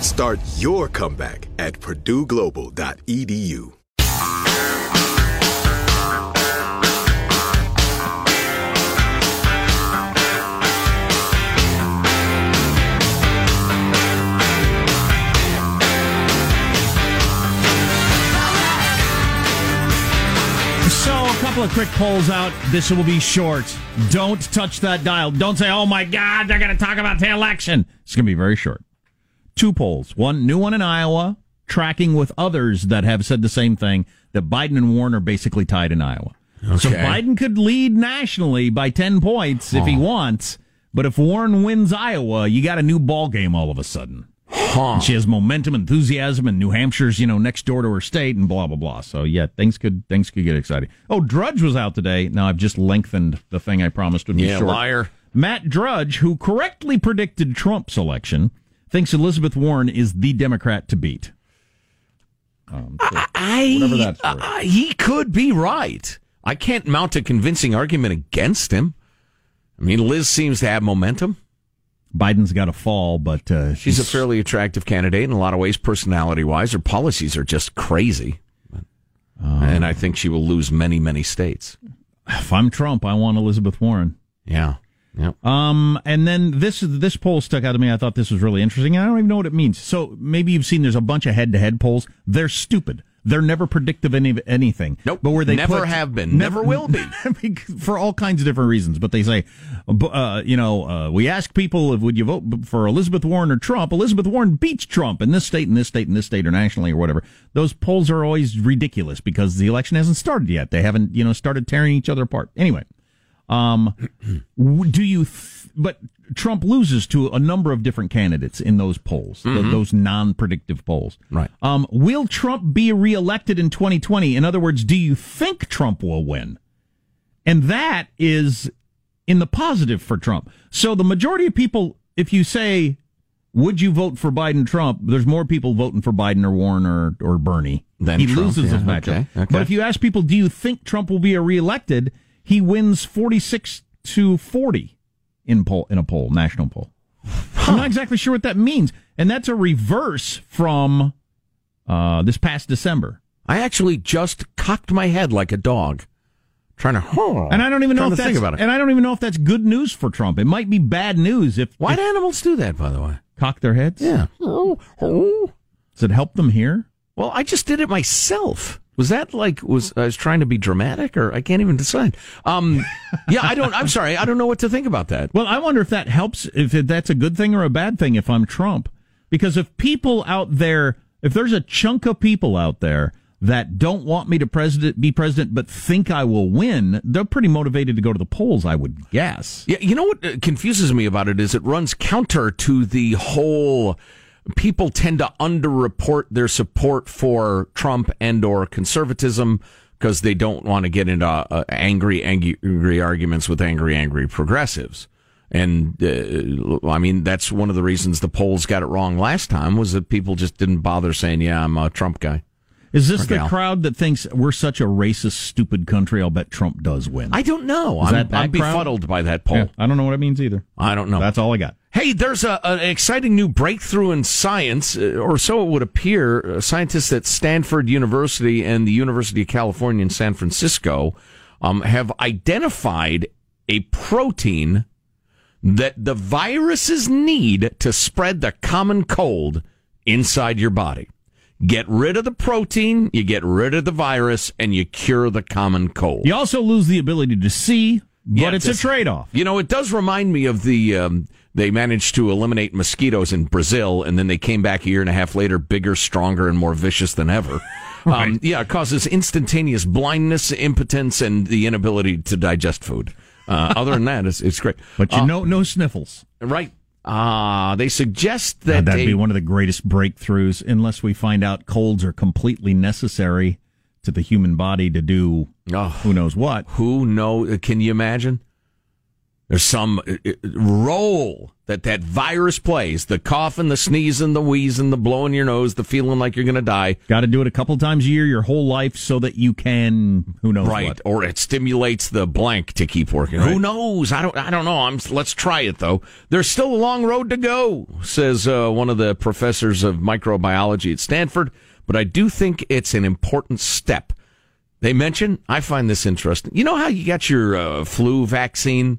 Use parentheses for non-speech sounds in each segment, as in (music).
Start your comeback at purdueglobal.edu. So, a couple of quick polls out. This will be short. Don't touch that dial. Don't say, oh my God, they're going to talk about the election. It's going to be very short. Two polls. One, new one in Iowa, tracking with others that have said the same thing that Biden and Warren are basically tied in Iowa. So Biden could lead nationally by 10 points if he wants. But if Warren wins Iowa, you got a new ball game all of a sudden. And She has momentum, enthusiasm, and New Hampshire's you know next door to her state, and blah blah blah. So yeah, things could things could get exciting. Oh, Drudge was out today. Now I've just lengthened the thing I promised would be Yeah, short. liar. Matt Drudge, who correctly predicted Trump's election, thinks Elizabeth Warren is the Democrat to beat. Um, so I, worth. uh, he could be right. I can't mount a convincing argument against him. I mean, Liz seems to have momentum. Biden's got to fall, but uh, She's a fairly attractive candidate in a lot of ways, personality wise. Her policies are just crazy. and I think she will lose many, many states. if I'm Trump, I want Elizabeth Warren. Yeah. Yeah. Um, and then this this poll stuck out to me. I thought this was really interesting. I don't even know what it means. So maybe you've seen there's a bunch of head to head polls. They're stupid. They're never predictive of anything. Nope. But where they Never put- have been. (laughs) Never will be. (laughs) for all kinds of different reasons. But they say, uh, you know, uh, we ask people if would you vote for Elizabeth Warren or Trump. Elizabeth Warren beats Trump in this state, in this state, in this state, or nationally, or whatever. Those polls are always ridiculous because the election hasn't started yet. They haven't, you know, started tearing each other apart. Anyway, um, do you? Th- but Trump loses to a number of different candidates in those polls, th- Mhm. those non-predictive polls. Right. Um, will Trump be reelected in 2020? In other words, do you think Trump will win? And that is in the positive for Trump. So the majority of people, if you say, would you vote for Biden Trump? There's more people voting for Biden or Warren or, or Bernie. Than he Trump, loses yeah, his matchup. okay, okay. But if you ask people, do you think Trump will be reelected? He wins 46 to 40 in poll in a poll, national poll. I'm not exactly sure what that means, and that's a reverse from uh, this past December. I actually just cocked my head like a dog, trying to. And I don't even know if that's think about it. and I don't even know if that's good news for Trump. It might be bad news if White if animals do that, by the way. cock their heads. Yeah. Does it help them here? Well, I just did it myself. Was that like was I was trying to be dramatic, or I can't even decide. Um, (laughs) yeah, I don't. I'm sorry, I don't know what to think about that. Well, I wonder if that helps. If that's a good thing or a bad thing. If I'm Trump, because if people out there, if there's a chunk of people out there that don't want me to president be president but think I will win, they're pretty motivated to go to the polls, I would guess. Yeah, you know what uh, confuses me about it is it runs counter to the whole people tend to underreport their support for Trump and or conservatism because they don't want to get into uh, angry, angry, angry arguments with angry, angry progressives. And uh, I mean, that's one of the reasons the polls got it wrong last time was that people just didn't bother saying, "Yeah, I'm a Trump guy." Is this the crowd that thinks we're such a racist, stupid country? I'll bet Trump does win. I don't know. Is I'm, that that I'm befuddled by that poll. Yeah, I don't know what it means either. I don't know. That's all I got. Hey, there's a, an exciting new breakthrough in science, uh, or so it would appear. Uh, Scientists at Stanford University and the University of California in San Francisco um, have identified a protein that the viruses need to spread the common cold inside your body. Get rid of the protein, you get rid of the virus, and you cure the common cold. You also lose the ability to see, but Yeah, it's a just- trade off. You know, it does remind me of the. Um, they managed to eliminate mosquitoes in Brazil, and then they came back a year and a half later, bigger, stronger, and more vicious than ever. (laughs) um, yeah, it causes instantaneous blindness, impotence, and the inability to digest food. Uh, other than that, it's, it's great. But you Uh, know, no sniffles. right? Ah, they suggest that That'd they, be one of the greatest breakthroughs, unless we find out colds are completely necessary to the human body to do Oh. who knows what. Who know? Can you imagine? There's some uh, uh, role that that virus plays: the coughing, the sneezing, the wheezing, the blowing your nose, the feeling like you're going to die. Got to do it a couple times a year, your whole life, so that you can who knows right what. or it stimulates the blank to keep working who knows? I don't i don't know. I'm let's try it though. There's still a long road to go says uh, one of the professors of microbiology at stanford but i do think it's an important step. They mention i find this interesting. You know how you got your uh, flu vaccine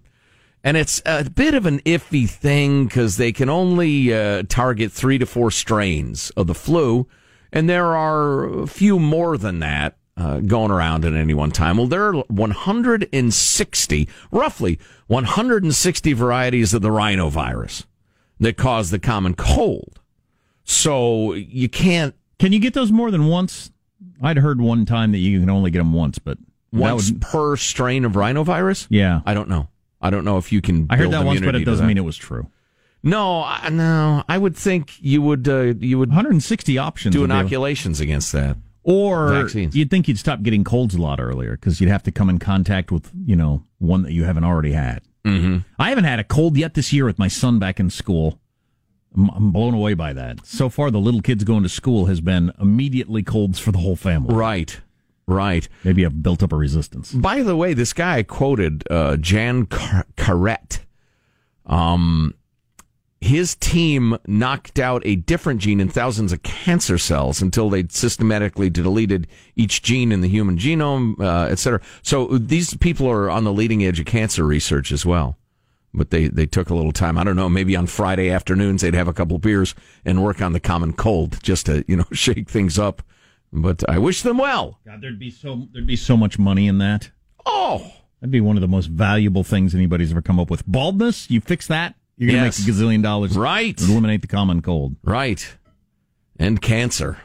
and it's a bit of an iffy thing because they can only uh, target three to four strains of the flu, and there are a few more than that uh, going around at any one time. Well, there are 160, roughly 160 varieties of the rhinovirus that cause the common cold. So you can't Can you get those more than once? I'd heard one time that you can only get them once, but once would- per strain of rhinovirus. yeah, I don't know. I don't know if you can. I heard that once, but it doesn't mean it was true. No, I, no. I would think you would uh, you would 160 options. do inoculations against that. or vaccines. you'd think you'd stop getting colds a lot earlier because you'd have to come in contact with you know one that you haven't already had. Mm-hmm. I haven't had a cold yet this year with my son back in school. I'm, I'm blown away by that. So far, the little kids going to school has been immediately colds for the whole family. Right, right. Maybe I've built up a resistance. By the way, this guy I quoted uh, Jan Car- Carette. Um, his team knocked out a different gene in thousands of cancer cells until they'd systematically deleted each gene in the human genome, uh, et cetera. So these people are on the leading edge of cancer research as well. But they, they took a little time. I don't know. Maybe on Friday afternoons they'd have a couple beers and work on the common cold just to you know (laughs) shake things up. But I wish them well. God, there'd be so there'd be so much money in that. Oh, That'd be one of the most valuable things anybody's ever come up with. Baldness, you fix that, you're gonna Yes. make a gazillion dollars. Right. Eliminate the common cold. Right. And cancer.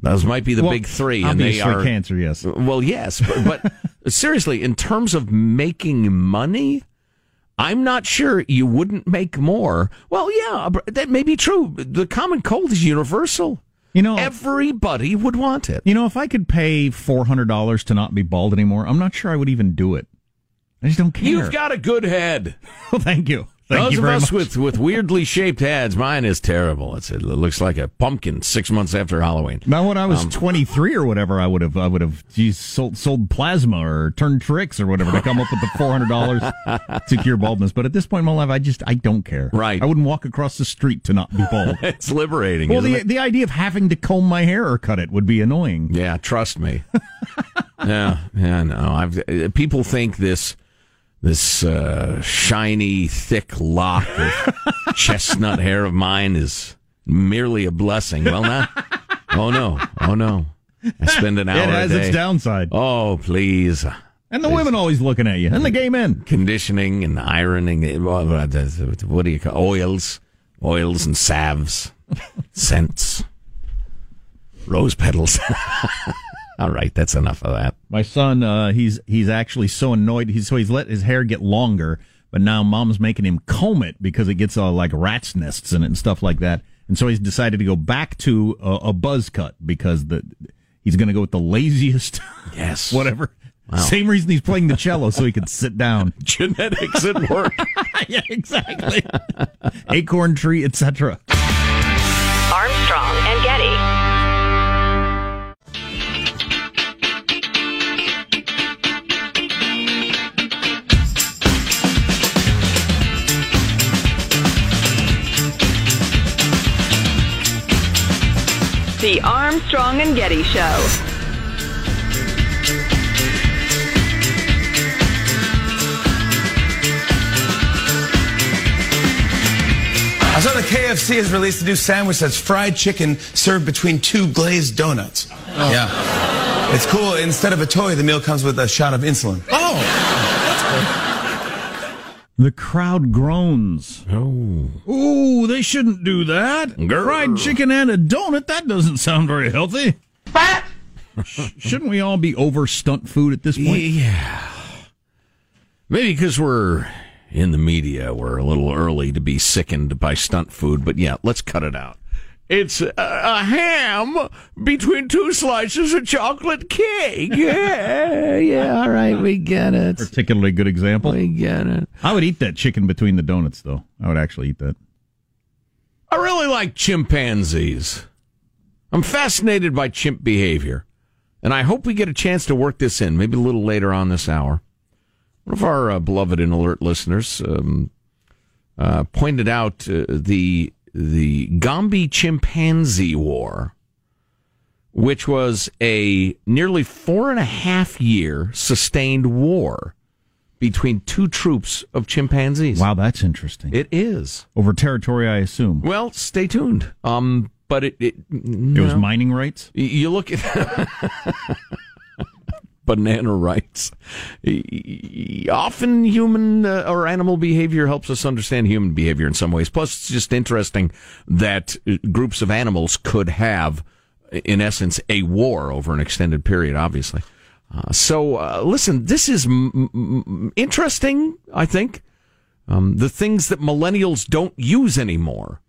Those might be the Well, big three. And they are. cancer. Yes. Well, yes. But, but (laughs) seriously, in terms of making money, I'm not sure you wouldn't make more. Well, yeah, that may be true. The common cold is universal. You know, Everybody would want it. You know, if I could pay four hundred dollars to not be bald anymore, I'm not sure I would even do it. I just don't care. You've got a good head. (laughs) well, thank you. Thank Those of us much. with, with weirdly shaped heads, mine is terrible. It's, it looks like a pumpkin six months after Halloween. Now, when I Um, was 23 or whatever, I would have, I would have, geez, sold, sold plasma or turned tricks or whatever to come up with the $400 (laughs) to cure baldness. But at this point in my life, I just, I don't care. Right. I wouldn't walk across the street to not be bald. (laughs) It's liberating. well, the, it? the idea of having to comb my hair or cut it would be annoying. Yeah, trust me. (laughs) yeah, yeah, no. I've uh, people think this this uh, shiny, thick lock of (laughs) chestnut hair of mine is merely a blessing. Well, not. Oh no! Oh no! I spend an hour It has its downside. Oh please! And the women always looking at you, and the gay men. Conditioning and ironing. What do you call oils? Oils and salves, (laughs) scents. rose petals. (laughs) All right, that's enough of that. My son, uh, he's he's actually so annoyed. He's so he's let his hair get longer, but now mom's making him comb it because it gets uh, like rat's nests in it and stuff like that. And so he's decided to go back to a, a buzz cut because the he's going to go with the laziest, (laughs) Yes. whatever. Wow. Same reason he's playing the cello so he can sit down. (laughs) Genetics at work. (laughs) yeah, exactly. Acorn tree, etc. The Armstrong and Getty Show. I saw that KFC has released a new sandwich that's fried chicken served between two glazed donuts. Oh. Yeah. It's cool. Instead of a toy, the meal comes with a shot of insulin. Oh. The crowd groans. Oh. Ooh, they shouldn't do that. Grr. Fried chicken and a donut, that doesn't sound very healthy. Sh- Shouldn't we all be over stunt food at this point? Yeah. Maybe because we're in the media, we're a little early to be sickened by stunt food, but yeah, let's cut it out. It's a, a ham between two slices of chocolate cake. (laughs) Yeah, yeah, all right, we get it. Particularly good example. We get it. I would eat that chicken between the donuts, though. I would actually eat that. I really like chimpanzees. I'm fascinated by chimp behavior, and I hope we get a chance to work this in, maybe a little later on this hour. One of our uh, beloved and alert listeners um, uh, pointed out uh, the the Gombe chimpanzee war, which was a nearly four and a half year sustained war between two troops of chimpanzees. Wow, that's interesting. It is. Over territory, I assume. Well, stay tuned. Um, but it it, It was mining rights. you look at (laughs) banana rights. Often human uh, or animal behavior helps us understand human behavior in some ways. Plus, it's just interesting that uh, groups of animals could have, in essence, a war over an extended period, obviously. Uh, so, uh, listen, this is m- m- interesting, I think. Um, the things that millennials don't use anymore.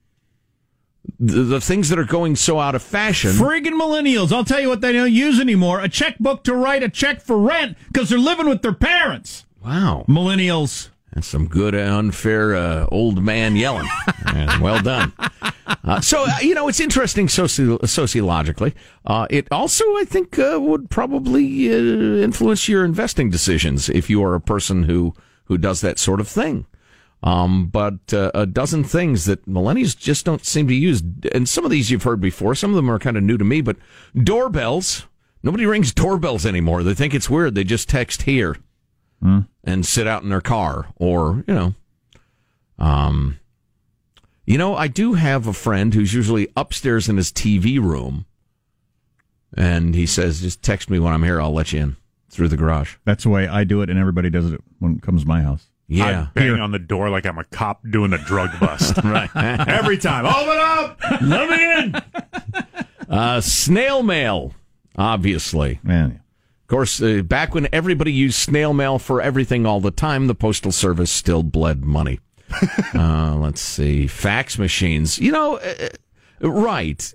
The, the things that are going so out of fashion. Friggin' millennials, I'll tell you what they don't use anymore. A checkbook to write a check for rent because they're living with their parents. Wow. Millennials. That's some good, uh, unfair uh, old man yelling. (laughs) Well done. Uh, so, uh, you know, it's interesting soci- sociologically. Uh, it also, I think, uh, would probably uh, influence your investing decisions if you are a person who, who does that sort of thing. Um, but uh, a dozen things that millennials just don't seem to use. And some of these you've heard before. Some of them are kind of new to me, but doorbells. Nobody rings doorbells anymore. They think it's weird. They just text here and sit out in their car or, you know, um, you know, I do have a friend who's usually upstairs in his TV room and he says, just text me when I'm here. I'll let you in through the garage. That's the way I do it, and everybody does it when it comes to my house. Yeah. I bang on the door like I'm a cop doing a drug bust. (laughs) right. (laughs) Every time. Open up! Let me in! Uh, snail mail, obviously. Man, Of course, uh, back when everybody used snail mail for everything all the time, the Postal Service still bled money. (laughs) uh, let's see. Fax machines. You know, uh, uh, right.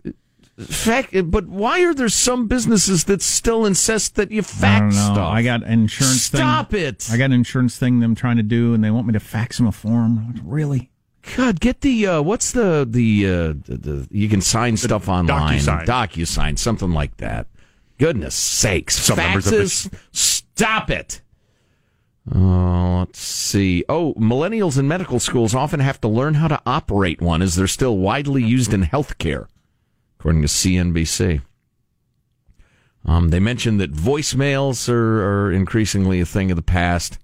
Fact, but why are there some businesses that still insist that you I don't fax know. stuff? I got insurance. Thing. Stop thing. it. I got an insurance thing them trying to do, and they want me to fax them a form. Really? God, get the uh, what's the the, uh, the the you can sign stuff online, DocuSign. DocuSign, something like that. Goodness sakes, Some members of the- faxes, stop it. Uh, let's see. Oh, millennials in medical schools often have to learn how to operate one, as they're still widely used in healthcare, according to CNBC. Um, they mentioned that voicemails are, are increasingly a thing of the past.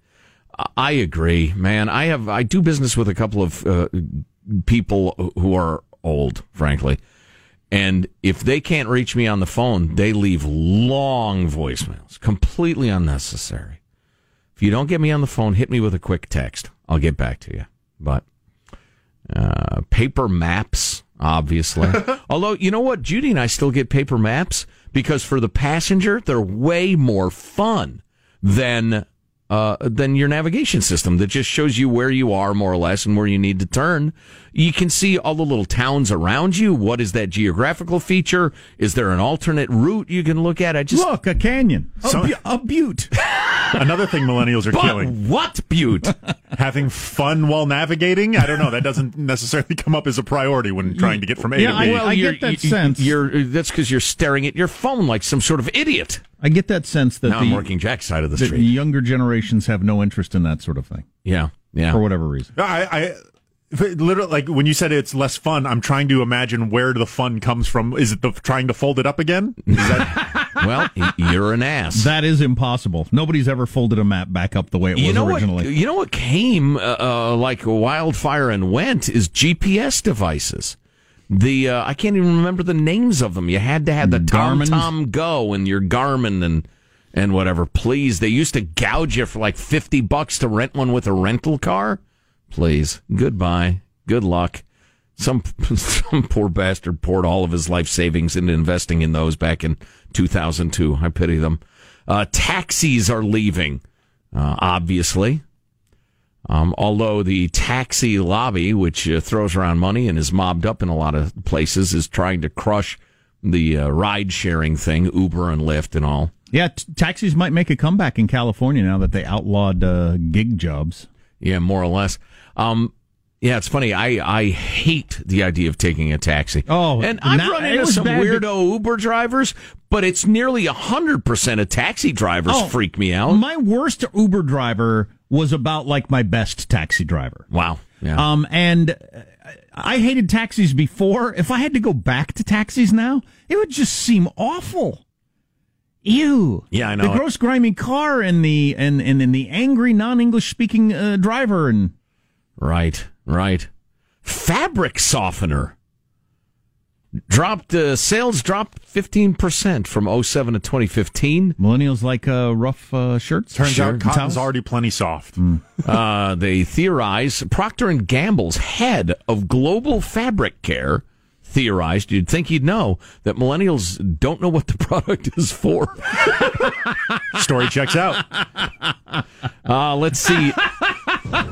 I- agree, man. I have I do business with a couple of uh, people who are old, frankly, and if they can't reach me on the phone, they leave long voicemails, completely unnecessary. If you don't get me on the phone, hit me with a quick text. I'll get back to you. But uh, paper maps obviously. (laughs) Although, you know what? Judy and I still get paper maps because for the passenger, they're way more fun than uh, than your navigation system that just shows you where you are more or less and where you need to turn. You can see all the little towns around you. What is that geographical feature? Is there an alternate route you can look at? I just Look, a canyon, a, So- bu- a butte. (laughs) Another thing millennials are but killing what butte? (laughs) having fun while navigating. I don't know. That doesn't necessarily come up as a priority when trying to get from A Yeah, to I- B. I you're- get that you- sense. You're that's because you're staring at your phone like some sort of idiot. I get that sense that Now the, I'm working Jack's side of the that street. younger generations have no interest in that sort of thing Yeah, yeah. for whatever reason. I, I if it literally like when you said it's less fun. I'm trying to imagine where the fun comes from. Is it the trying to fold it up again? Is that (laughs) well, you're an ass. That is impossible. Nobody's ever folded a map back up the way it you was know originally. what? You know what came uh, uh, like wildfire and went is GPS devices. The uh, I can't even remember the names of them. You had to have the Tom Tom Go and your Garmin and and whatever. Please, they used to gouge you for like fifty bucks to rent one with a rental car. Please, goodbye, good luck. Some (laughs) some poor bastard poured all of his life savings into investing in those back in 2002. I pity them. Uh, taxis are leaving, uh, obviously. Um, although the taxi lobby, which uh, throws around money and is mobbed up in a lot of places, is trying to crush the uh, ride sharing thing, Uber and Lyft and all. Yeah, t- taxis might make a comeback in California now that they outlawed uh, gig jobs. Yeah, more or less. Um, yeah, it's funny. I, I hate the idea of taking a taxi. Oh, and I've now- run into some weirdo Uber drivers, but it's nearly hundred percent of taxi drivers Oh, freak me out. My worst Uber driver was about like my best taxi driver. wow. Yeah. Um, and uh, I hated taxis before. If I had to go back to taxis now, it would just seem awful. Ew. Yeah, I know The gross, grimy car and the and and, and the angry, non-English speaking uh, driver and Right, right. Fabric softener dropped. Uh, sales dropped fifteen percent from 07 to twenty fifteen. millennials like uh, rough uh, shirts. turns Sure. out cotton's Towels? already plenty soft. (laughs) Uh, they theorize Procter and Gamble's head of global fabric care theorized. You'd think he'd know that millennials don't know what the (laughs) product is for. Story checks out. Uh, let's see.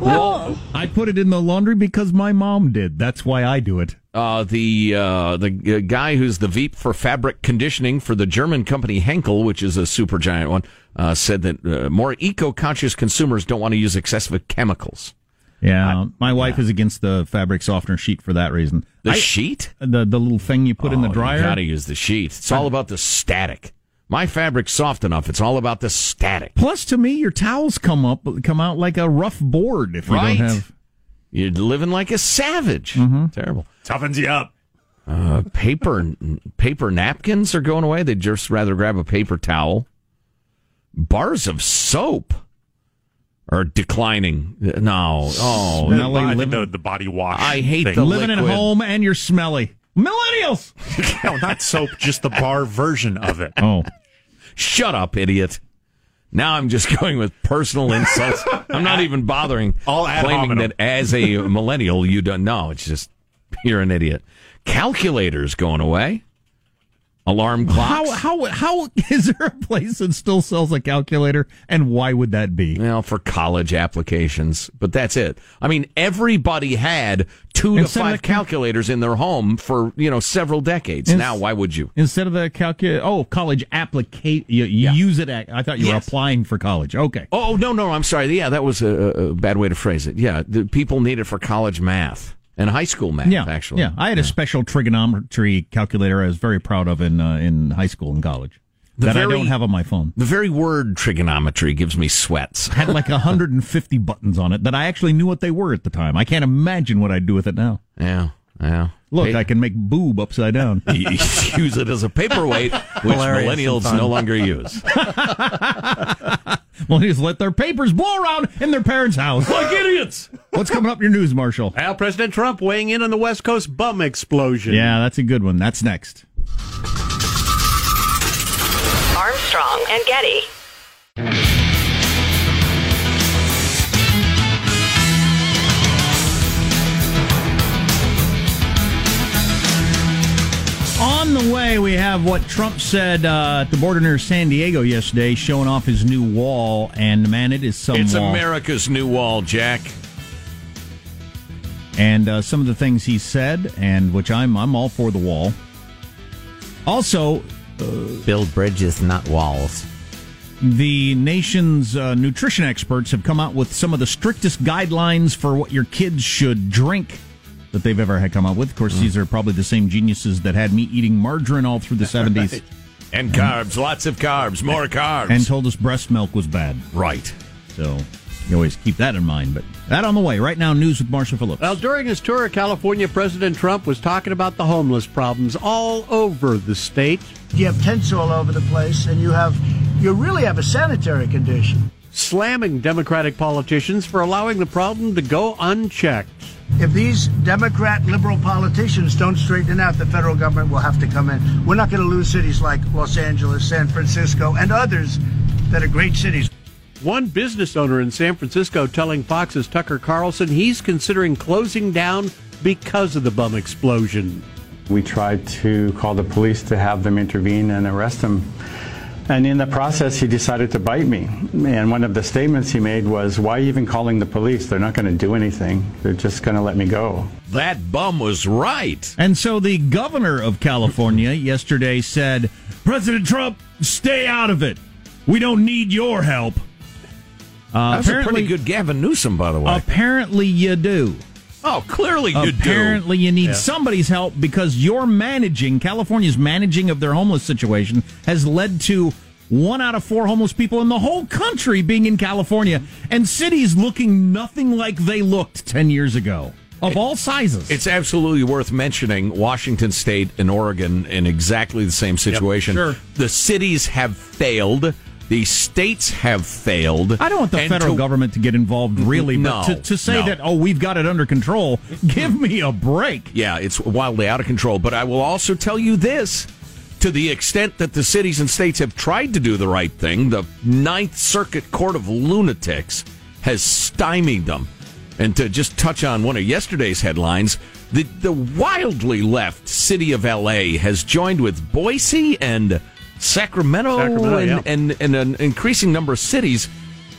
well, I put it in the laundry because my mom did. That's why I do it. uh, the uh, the uh, guy who's the VP for fabric conditioning for the German company Henkel, which is a super giant one, uh, said that uh, more eco-conscious consumers don't want to use excessive chemicals. Yeah, my wife is against the fabric softener sheet for that reason. The I- sheet? the the little thing you put in the Oh, dryer. You gotta use the sheet. It's all about the static. My fabric's soft enough. It's all about the static. Plus, to me, your towels come up come out like a rough board if Right. you don't have. You're living like a savage. Mm-hmm. Terrible. Toughens you up. Uh, paper paper napkins are going away. They'd just rather grab a paper towel. Bars of soap are declining. No. Oh, Smelly I living- the, the body wash. I hate thing. the living at home and you're smelly. Millennials. (laughs) no, not soap, just the bar version of it. Oh, Shut up, idiot. Now I'm just (laughs) going with personal insults. I'm not even bothering All claiming hominem. that as a millennial you don't know. It's just you're an idiot. Calculators going away. Alarm clocks. how how how (laughs) is there a place that still sells a calculator, and why would that be? Well, for college applications, but that's it. I mean, everybody had two to Instead of five the cal- calculators in their home for you know several decades. Ins- now, why would you? Instead of the calculator, oh, college applicate, you, you Yeah. use it. At, I thought you were applying for college. Okay, Oh no, no, I'm sorry. Yeah, that was a, a bad way to phrase it. Yeah, the people need it for college math and high school math. yeah, actually. yeah. I had a special trigonometry calculator. I was very proud of in uh, in high school and college The that I don't have on my phone. The very word trigonometry gives me sweats. (laughs) Had like 150 buttons on it that I actually knew what they were at the time. I can't imagine what I'd do with it now. Yeah, yeah. Look, Hey, I can make boob upside down. (laughs) use it as a paperweight, which Hilarious millennials no longer use. (laughs) (laughs) well, he just let their papers blow around in their parents' house. like idiots. What's coming up in your news, Marshall? Now, President Trump weighing in on the West Coast bum explosion. Yeah, that's a good one. That's next. Armstrong and Getty. The way, we have what Trump said uh, at the border near San Diego yesterday, showing off his new wall. And man, it is some It's wall. America's new wall, Jack. and uh, some of the things he said, and which I'm I'm all for the wall. Also, Build bridges, not walls. the nation's uh, nutrition experts have come out with some of the strictest guidelines for what your kids should drink that they've ever had come up with. Of course, these are probably the same geniuses that had me eating margarine all through the (laughs) 70s And carbs, lots of carbs, more carbs. and told us breast milk was bad. right. So you always keep that in mind. But that on the way. Right now, news with Marshall Phillips. Well, during his tour of California, President Trump was talking about the homeless problems all over the state. You have tents all over the place, and you have you really have a sanitary condition. slamming Democratic politicians for allowing the problem to go unchecked. If these Democrat liberal politicians don't straighten out, the federal government will have to come in. We're not going to lose cities like Los Angeles, San Francisco, and others that are great cities. One business owner in San Francisco telling Fox's Tucker Carlson he's considering closing down because of the bum explosion. We tried to call the police to have them intervene and arrest him. And in the process, he decided to bite me. And one of the statements he made was, Why even calling the police? They're not going to do anything. They're just going to let me go. That bum was right. And so the governor of California yesterday said, President Trump, stay out of it. We don't need your help. Uh, That's a pretty good Gavin Newsom, by the way. Apparently, you do. Oh, clearly you do. Apparently, you need somebody's help because your managing, California's managing of their homeless situation, has led to one out of four homeless people in the whole country being in California and cities looking nothing like they looked 10 years ago of all sizes. It's absolutely worth mentioning Washington State and Oregon in exactly the same situation. sure. The cities have failed. The states have failed. I don't want the And federal to- government to get involved, really, No, but to, to say no. that, oh, we've got it under control, (laughs) give me a break. Yeah, it's wildly out of control. But I will also tell you this to the extent that the cities and states have tried to do the right thing, the Ninth Circuit Court of Lunatics has stymied them. And to just touch on one of yesterday's headlines, the, the wildly left city of LA has joined with Boise and Sacramento, Sacramento, and, yeah. and, and an increasing number of cities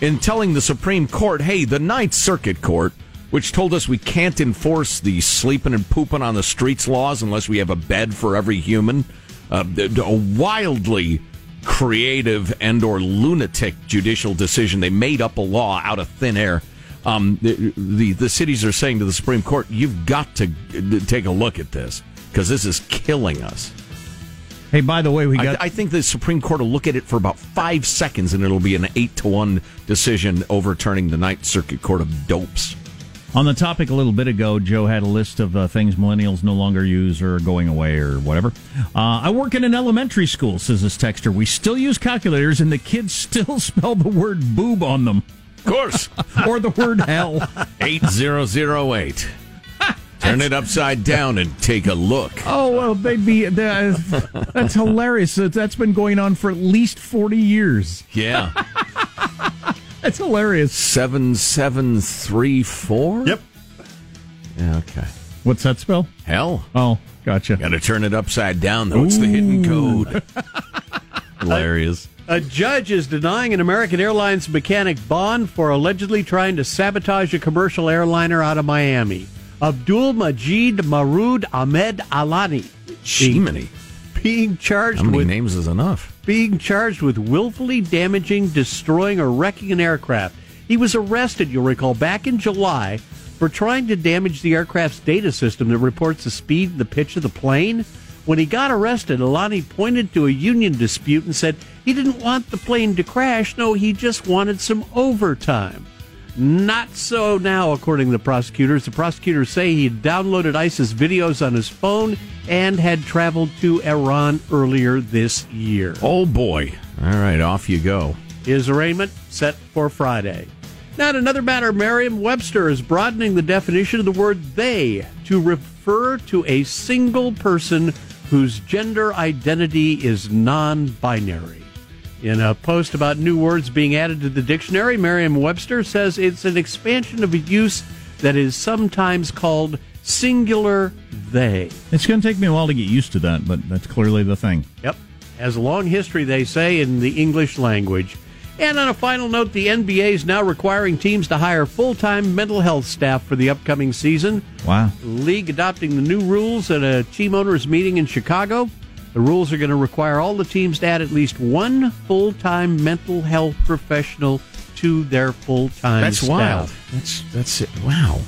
in telling the Supreme Court, hey, the Ninth Circuit Court, which told us we can't enforce the sleeping and pooping on the streets laws unless we have a bed for every human, uh, a wildly creative and or lunatic judicial decision. They made up a law out of thin air. Um, the, the the cities are saying to the Supreme Court, you've got to uh, take a look at this because this is killing us. Hey, by the way, we got. I, I think the Supreme Court will look at it for about five seconds, and it'll be an eight to one decision overturning the Ninth Circuit Court of Dopes. On the topic a little bit ago, Joe had a list of uh, things millennials no longer use or going away or whatever. Uh, I work in an elementary school, says this texter. We still use calculators, and the kids (laughs) still spell the word boob on them. Of course, (laughs) or the word hell. eight zero zero eight. Turn it upside down and take a look. Oh well, they'd be. Uh, that's hilarious. That- That's been going on for at least forty years. Yeah, (laughs) That's hilarious. seven seven three four. Yep. Yeah, okay. What's that spell? Hell, Oh, gotcha. got to turn it upside down though. It's the hidden code. (laughs) Hilarious. A judge is denying an American Airlines mechanic bond for allegedly trying to sabotage a commercial airliner out of Miami. Abdul Majid Marouf Ahmed Alani Jiminy. being charged How many with names is enough? being charged with willfully damaging, destroying, or wrecking an aircraft. He was arrested, you'll recall, back in July for trying to damage the aircraft's data system that reports the speed and the pitch of the plane. When he got arrested, Alani pointed to a union dispute and said he didn't want the plane to crash. No, he just wanted some overtime. Not so now, according to the prosecutors. The prosecutors say he downloaded ISIS videos on his phone and had traveled to Iran earlier this year. Oh boy! All right, off you go. His arraignment set for Friday. Now, in another matter, Merriam Webster is broadening the definition of the word they to refer to a single person whose gender identity is non binary. In a post about new words being added to the dictionary, Merriam Webster says it's an expansion of a use that is sometimes called singular they. It's going to take me a while to get used to that, but that's clearly the thing. Yep. Has a long history, they say, in the English language. And on a final note, the NBA is now requiring teams to hire full time mental health staff for the upcoming season. Wow. The league adopting the new rules at a team owners meeting in Chicago. The rules are going to require all the teams to add at least one full time mental health professional to their full time That's staff. wild. That's that's it. Wow.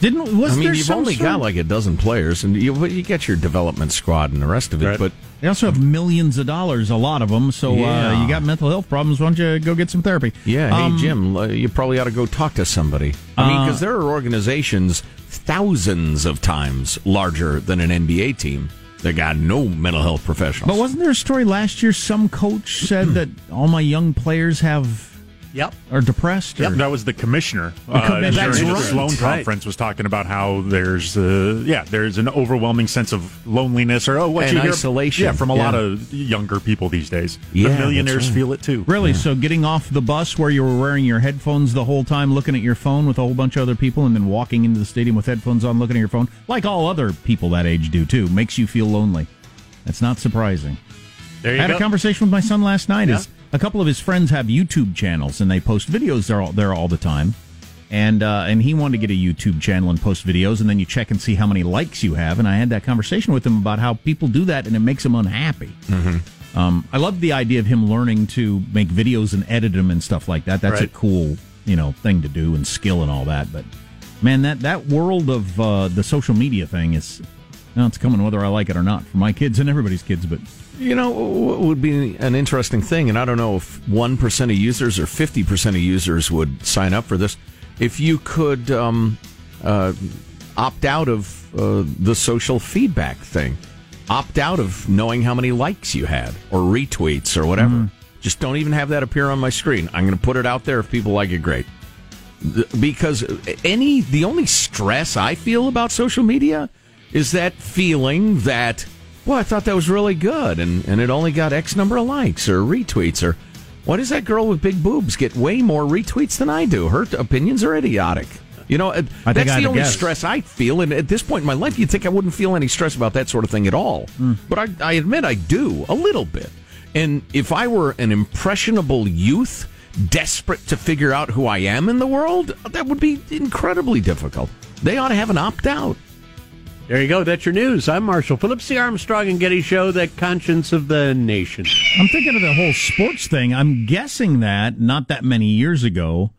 Didn't was I mean, there you've only sort got like a dozen players, and you you get your development squad and the rest of it. But They also have millions of dollars, a lot of them. So uh, Yeah. you got mental health problems. Why don't you go get some therapy? yeah, hey Um, Jim, uh, you probably ought to go talk to somebody. I mean, Uh, because there are organizations thousands of times larger than an NBA team that got no mental health professionals. But wasn't there a story last year? Some coach said (clears throat) that all my young players have Yep. Or depressed. Or, That was the commissioner. The commi- uh, that's during the right. Sloan Right. conference was talking about how there's, uh, yeah, there's an overwhelming sense of loneliness or oh, what And you hear, isolation. yeah, from a lot of younger people these days. Yeah, the millionaires right. feel it too. Really? So getting off the bus where you were wearing your headphones the whole time, looking at your phone with a whole bunch of other people, and then walking into the stadium with headphones on, looking at your phone, like all other people that age do too, makes you feel lonely. That's not surprising. There you go. I had go. a conversation with my son last night. Yeah. Is a couple of his friends have YouTube channels and they post videos there all, there all the time. And uh, and he wanted to get a YouTube channel and post videos, and then you check and see how many likes you have. And I had that conversation with him about how people do that, and it makes him unhappy. Um, I love the idea of him learning to make videos and edit them and stuff like that. That's a cool, you know, thing to do and skill and all that. But man, that that world of uh, the social media thing is, well, it's coming whether I like it or not for my kids and everybody's kids. But You know, what would be an interesting thing, and I don't know if 1% of users or 50% of users would sign up for this, if you could um, uh, opt out of uh, the social feedback thing, opt out of knowing how many likes you had or retweets or whatever. Just don't even have that appear on my screen. I'm going to put it out there. If people like it, great. Because any the only stress I feel about social media is that feeling that well, I thought that was really good, and, and it only got X number of likes or retweets, or why does that girl with big boobs get way more retweets than I do? Her opinions are idiotic. You know, I that's the only guess. stress I feel, and at this point in my life, you'd think I wouldn't feel any stress about that sort of thing at all. Hmm. But I, I admit I do a little bit. And if I were an impressionable youth, desperate to figure out who I am in the world, that would be incredibly difficult. They ought to have an opt out. There you go. That's your news. I'm Marshall Phillips, the Armstrong and Getty Show, the conscience of the nation. I'm thinking of the whole sports thing. I'm guessing that not that many years ago,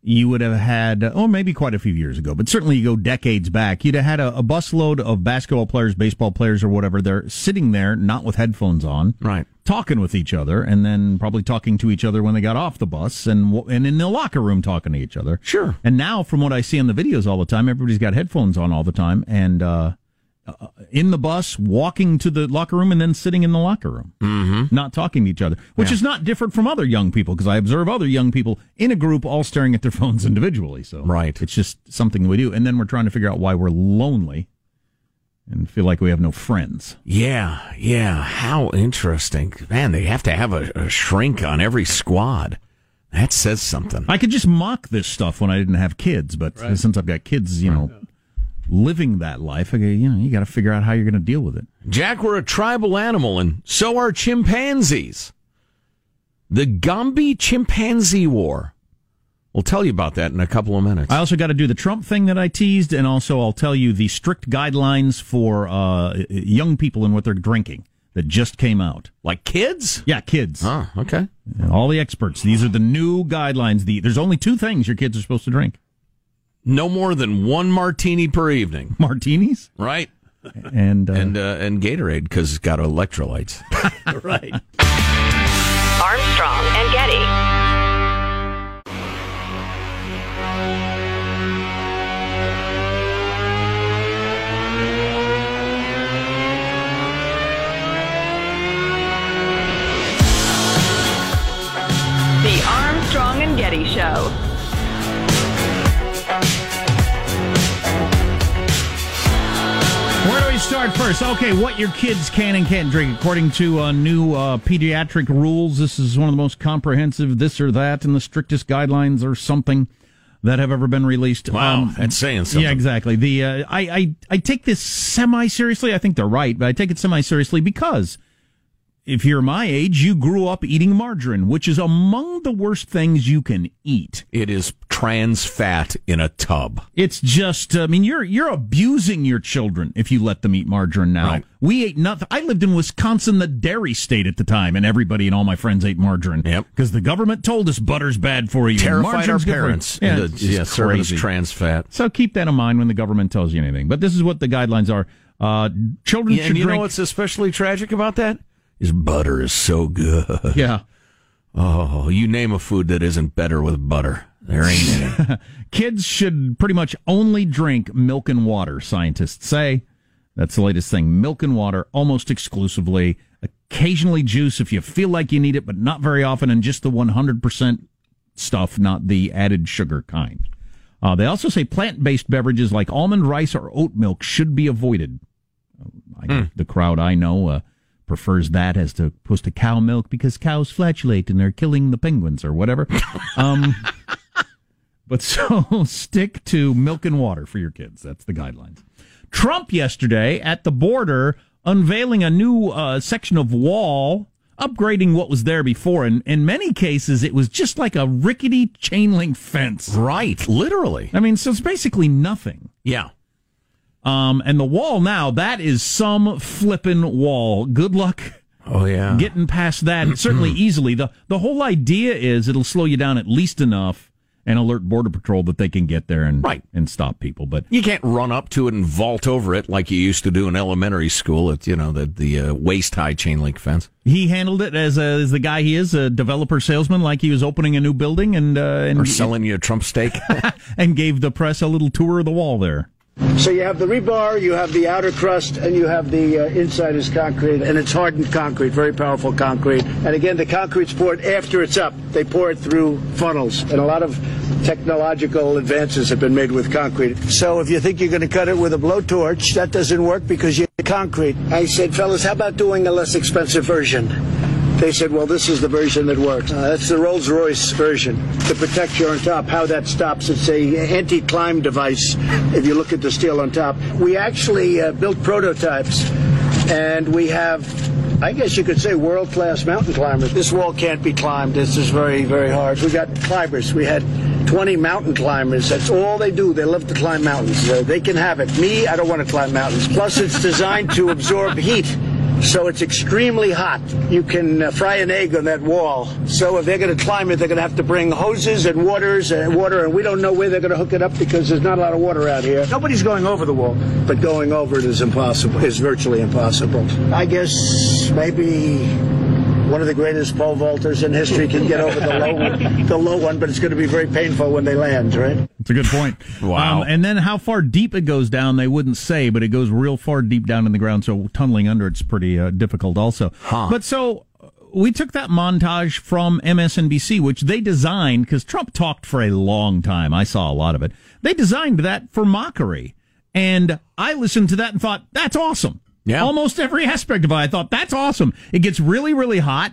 you would have had, or maybe quite a few years ago, but certainly you go decades back, you'd have had a, a busload of basketball players, baseball players, or whatever. They're sitting there, not with headphones on, right, talking with each other, and then probably talking to each other when they got off the bus, and and in the locker room talking to each other. Sure. And now, from what I see in the videos all the time, everybody's got headphones on all the time, and uh, uh, in the bus, walking to the locker room, and then sitting in the locker room Mm-hmm. not talking to each other, which Yeah. is not different from other young people because I observe other young people in a group all staring at their (laughs) phones individually. So right, it's just something we do, and then we're trying to figure out why we're lonely and feel like we have no friends. Yeah, yeah. How interesting. Man, they have to have a, a shrink on every squad. That says something. I could just mock this stuff when I didn't have kids, but Right. since I've got kids, you know, living that life, you know, you got to figure out how you're going to deal with it. Jack, we're a tribal animal, and so are chimpanzees. The Gombe Chimpanzee War. We'll tell you about that in a couple of minutes. I also got to do the Trump thing that I teased, and also I'll tell you the strict guidelines for uh, young people and what they're drinking that just came out. Like kids? Yeah, kids. Oh, okay. And all the experts. These are the new guidelines. The, there's only two things your kids are supposed to drink. No more than one martini per evening. Martinis? Right. And uh, and uh, and Gatorade because it's got electrolytes. (laughs) right. Armstrong and Getty. The Armstrong and Getty Show. Start first? Okay, what your kids can and can't drink. According to uh, new uh, pediatric rules, this is one of the most comprehensive this or that and the strictest guidelines or something. that have ever been released. Wow, that's saying something. Yeah, exactly. The uh, I, I I take this semi seriously. I think they're right, but I take it semi seriously because if you're my age, you grew up eating margarine, which is among the worst things you can eat. It is trans fat in a tub. It's just, I mean, you're you're abusing your children if you let them eat margarine now. Right. We ate nothing. I lived in Wisconsin, the dairy state at the time, and everybody and all my friends ate margarine. Yep. Because the government told us butter's bad for you. Terrified our margarine's good for you. parents Yeah, into yeah, crazy. trans fat. So keep that in mind when the government tells you anything. But this is what the guidelines are. Uh, children Yeah, should and you drink. know what's especially tragic about that? Is butter is so good. yeah. Oh, you name a food that isn't better with butter. There ain't any. (laughs) Kids should pretty much only drink milk and water, scientists say. That's the latest thing. Milk and water almost exclusively. Occasionally juice if you feel like you need it, but not very often, and just the 100% stuff, not the added sugar kind. Uh, they also say plant based beverages like almond rice or oat milk should be avoided. I, The crowd I know uh, prefers that as to, opposed to cow milk because cows flatulate and they're killing the penguins or whatever. um, (laughs) but so (laughs) stick to milk and water for your kids. That's the guidelines. Trump yesterday at the border unveiling a new uh, section of wall, upgrading what was there before. And in many cases, it was just like a rickety chain link fence. right, literally. I mean, so it's basically nothing. Yeah. Um, and the wall now, that is some flippin' wall. Good luck Oh yeah. getting past that. Certainly (clears throat) easily. The the whole idea is it'll slow you down at least enough and alert border patrol that they can get there and Right. and stop people. But You can't run up to it and vault over it like you used to do in elementary school at you know the the uh, waist high chain link fence. he handled it as a, as the guy he is, a developer salesman, like he was opening a new building and uh, and Or selling you a Trump steak. (laughs) and gave the press a little tour of the wall there. So you have the rebar, you have the outer crust, and you have the uh, inside is concrete, and it's hardened concrete, very powerful concrete. And again, the concrete's poured after it's up. They pour it through funnels, and a lot of technological advances have been made with concrete. So if you think you're going to cut it with a blowtorch, that doesn't work because you have concrete. I said, fellas, how about doing a less expensive version? They said, well, this is the version that works. Uh, that's the Rolls Royce version The protector on top. How that stops, it's a anti-climb device if you look at the steel on top. We actually uh, built prototypes and we have, I guess you could say, world-class mountain climbers. This wall can't be climbed. This is very, very hard. We got climbers. We had 20 mountain climbers. That's all they do. They love to climb mountains. Uh, they can have it. Me, I don't want to climb mountains. Plus, it's designed to absorb heat. So it's extremely hot. You can uh, fry an egg on that wall. So if they're going to climb it, they're going to have to bring hoses and waters and water, and we don't know where they're going to hook it up because there's not a lot of water out here. Nobody's going over the wall, but going over it is impossible. Is virtually impossible. I guess maybe one of the greatest pole vaulters in history can get over the low one, the low one, but it's going to be very painful when they land, right? It's a good point. Wow. Um, and then how far deep it goes down, they wouldn't say, but it goes real far deep down in the ground. So tunneling under it's pretty uh, difficult also. Huh. But so uh, we took that montage from MSNBC, which they designed because Trump talked for a long time. I saw a lot of it. They designed that for mockery. And I listened to that and thought, that's awesome. Yeah. Almost every aspect of it. I thought, that's awesome. It gets really, really hot.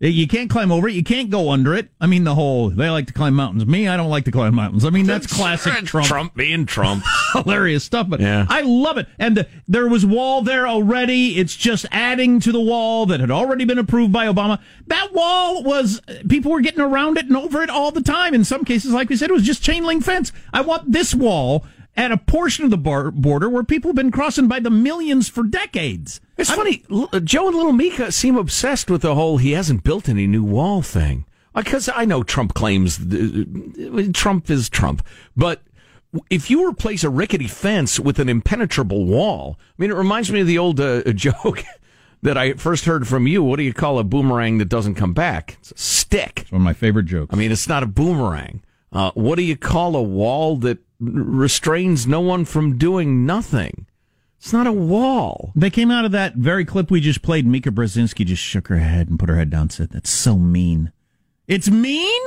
You can't climb over it. You can't go under it. I mean, the whole, they like to climb mountains. Me, I don't like to climb mountains. I mean, that's classic Trump. Trump being Trump. (laughs) Hilarious stuff, but Yeah. I love it. And the, there was wall there already. It's just adding to the wall that had already been approved by Obama. That wall was, people were getting around it and over it all the time. In some cases, like we said, it was just chain link fence. I want this wall at a portion of the bar- border where people have been crossing by the millions for decades. It's funny. L- Joe and Little Mika seem obsessed with the whole he hasn't built any new wall thing. Because I know Trump claims th- Trump is Trump, but if you replace a rickety fence with an impenetrable wall, I mean, it reminds me of the old uh, (laughs) joke that I first heard from you. What do you call a boomerang that doesn't come back? It's a stick. It's one of my favorite jokes. I mean, it's not a boomerang. Uh, what do you call a wall that r- restrains no one from doing nothing? It's not a wall. They came out of that very clip we just played. Mika Brzezinski just shook her head and put her head down and said, That's so mean. It's mean?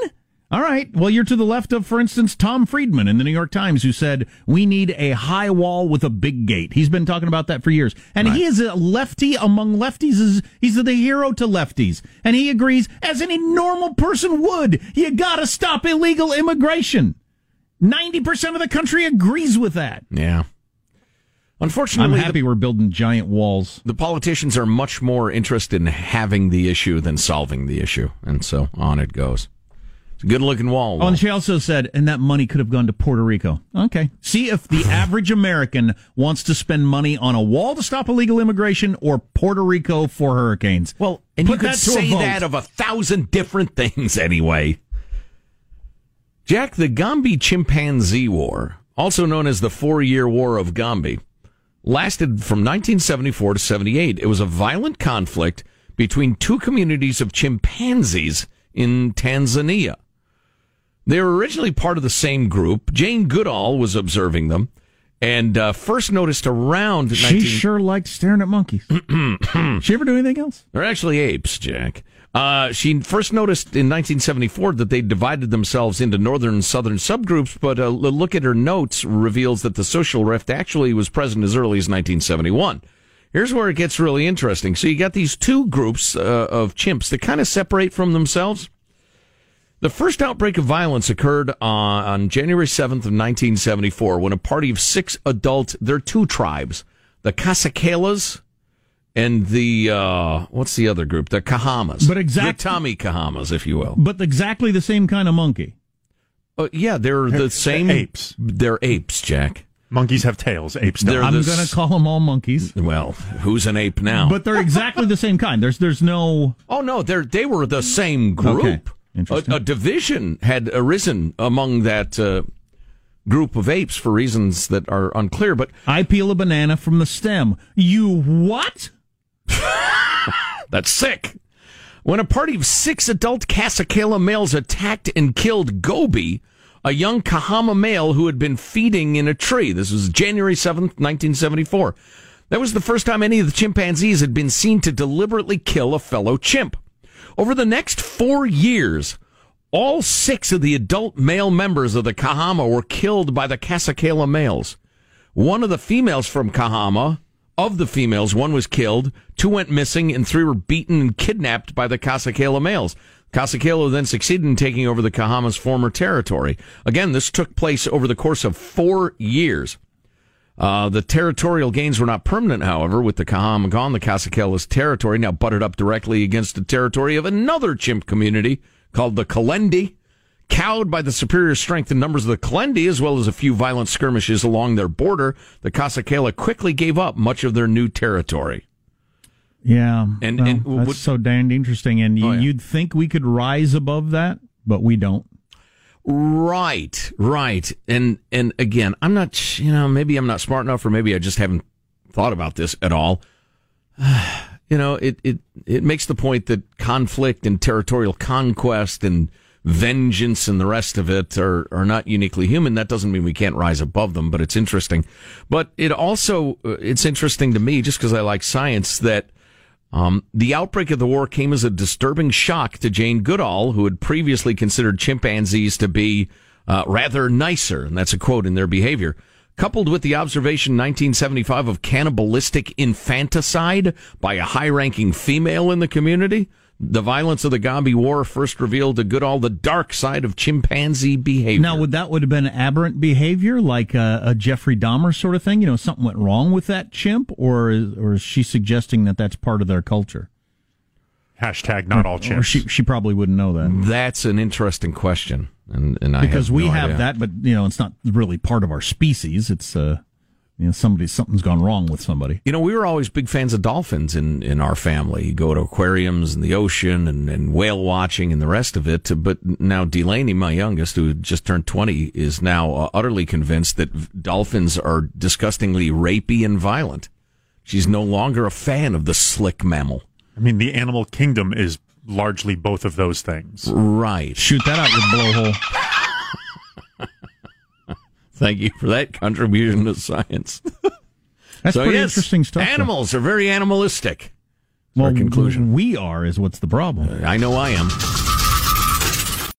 All right. Well, you're to the left of, for instance, Tom Friedman in the New York Times, who said, We need a high wall with a big gate. He's been talking about that for years. And he is a lefty among lefties. He's the hero to lefties. And he agrees, as any normal person would, you gotta stop illegal immigration. 90% of the country agrees with that. Yeah. Unfortunately, I'm happy we're building giant walls. The politicians are much more interested in having the issue than solving the issue. And so on it goes. It's a good looking wall. Oh, and she also said, and that money could have gone to Puerto Rico. Okay. See if the (laughs) average American wants to spend money on a wall to stop illegal immigration or Puerto Rico for hurricanes. Well, and Put you could that say that of a thousand different things anyway. Jack, the Gombe Chimpanzee War, also known as the Four Year War of Gombe, lasted from 1974 to 78. It was a violent conflict between two communities of chimpanzees in Tanzania. They were originally part of the same group. Jane Goodall was observing them and uh, first noticed around She 19- sure liked staring at monkeys. (clears throat) she ever do anything else? They're actually apes, Jack. Uh, she first noticed in 1974 that they divided themselves into northern and southern subgroups, but a look at her notes reveals that the social rift actually was present as early as 1971. Here's where it gets really interesting. So you got these two groups uh, of chimps that kind of separate from themselves. The first outbreak of violence occurred on, on January 7th of 1974 when a party of six adult, they're two tribes, the Kasakelas and the, uh, what's the other group? The Kahamas. But exact- The Tommy Kahamas, if you will. But exactly the same kind of monkey. Uh, yeah, they're the same. apes. They're apes, Jack. Monkeys have tails. Apes don't. I'm the going to call them all monkeys. Well, who's an ape now? But they're exactly the same kind. There's there's no Oh no, they they were the same Okay. group. Interesting. A, a division had arisen among that uh, group of apes for reasons that are unclear. But I peel a banana from the stem. You what? (laughs) that's sick. When a party of six adult Kasakela males attacked and killed Godi, a young Kahama male who had been feeding in a tree. This was January 7th, 1974. That was the first time any of the chimpanzees had been seen to deliberately kill a fellow chimp. Over the next four years, all six of the adult male members of the Kahama were killed by the Kasakela males. One of the females from Kahama, of the females, one was killed, two went missing, and three were beaten and kidnapped by the Kasakela males. Kasakela then succeeded in taking over the Kahama's former territory. Again, this took place over the course of four years. Uh, the territorial gains were not permanent, however, with the Kahama gone. The Kasakela's territory now butted up directly against the territory of another chimp community called the Kalande. Cowed by the superior strength and numbers of the Kalande, as well as a few violent skirmishes along their border, the Kasakela quickly gave up much of their new territory. Yeah, And- well, and that's would- so damned interesting. And oh, you, Oh, yeah. you'd think we could rise above that, but we don't. Right, right. And and again, I'm not you know, maybe I'm not smart enough or maybe I just haven't thought about this at all. (sighs) You know, it it it makes the point that conflict and territorial conquest and vengeance and the rest of it are are not uniquely human. That doesn't mean we can't rise above them, but it's interesting. But it also uh, it's interesting to me just because I like science that um, the outbreak of the war came as a disturbing shock to Jane Goodall, who had previously considered chimpanzees to be uh, rather nicer, and that's a quote in their behavior. Coupled with the observation in 1975 of cannibalistic infanticide by a high ranking female in the community, the violence of the Gombe War first revealed to Goodall the dark side of chimpanzee behavior. Now, would that would have been aberrant behavior, like a, a Jeffrey Dahmer sort of thing? You know, something went wrong with that chimp, or is, or is she suggesting that that's part of their culture? Hashtag not all Or she she probably wouldn't know that That's an interesting question, and, and I because have we no have idea. that, but you know, it's not really part of our species. It's uh, you know, somebody something's gone wrong with somebody. You know, we were always big fans of dolphins in, in our family. You go to aquariums and the ocean and, and whale watching and the rest of it. But now Delaney, my youngest, who just turned 20, is now uh, utterly convinced that dolphins are disgustingly rapey and violent. She's no longer a fan of the slick mammal. I mean, the animal kingdom is largely both of those things. Right. Shoot that out your blowhole. Thank you for that contribution to science. That's so, pretty yes, interesting stuff. though. Animals are very animalistic. Well, conclusion. we are is what's the problem. I know I am.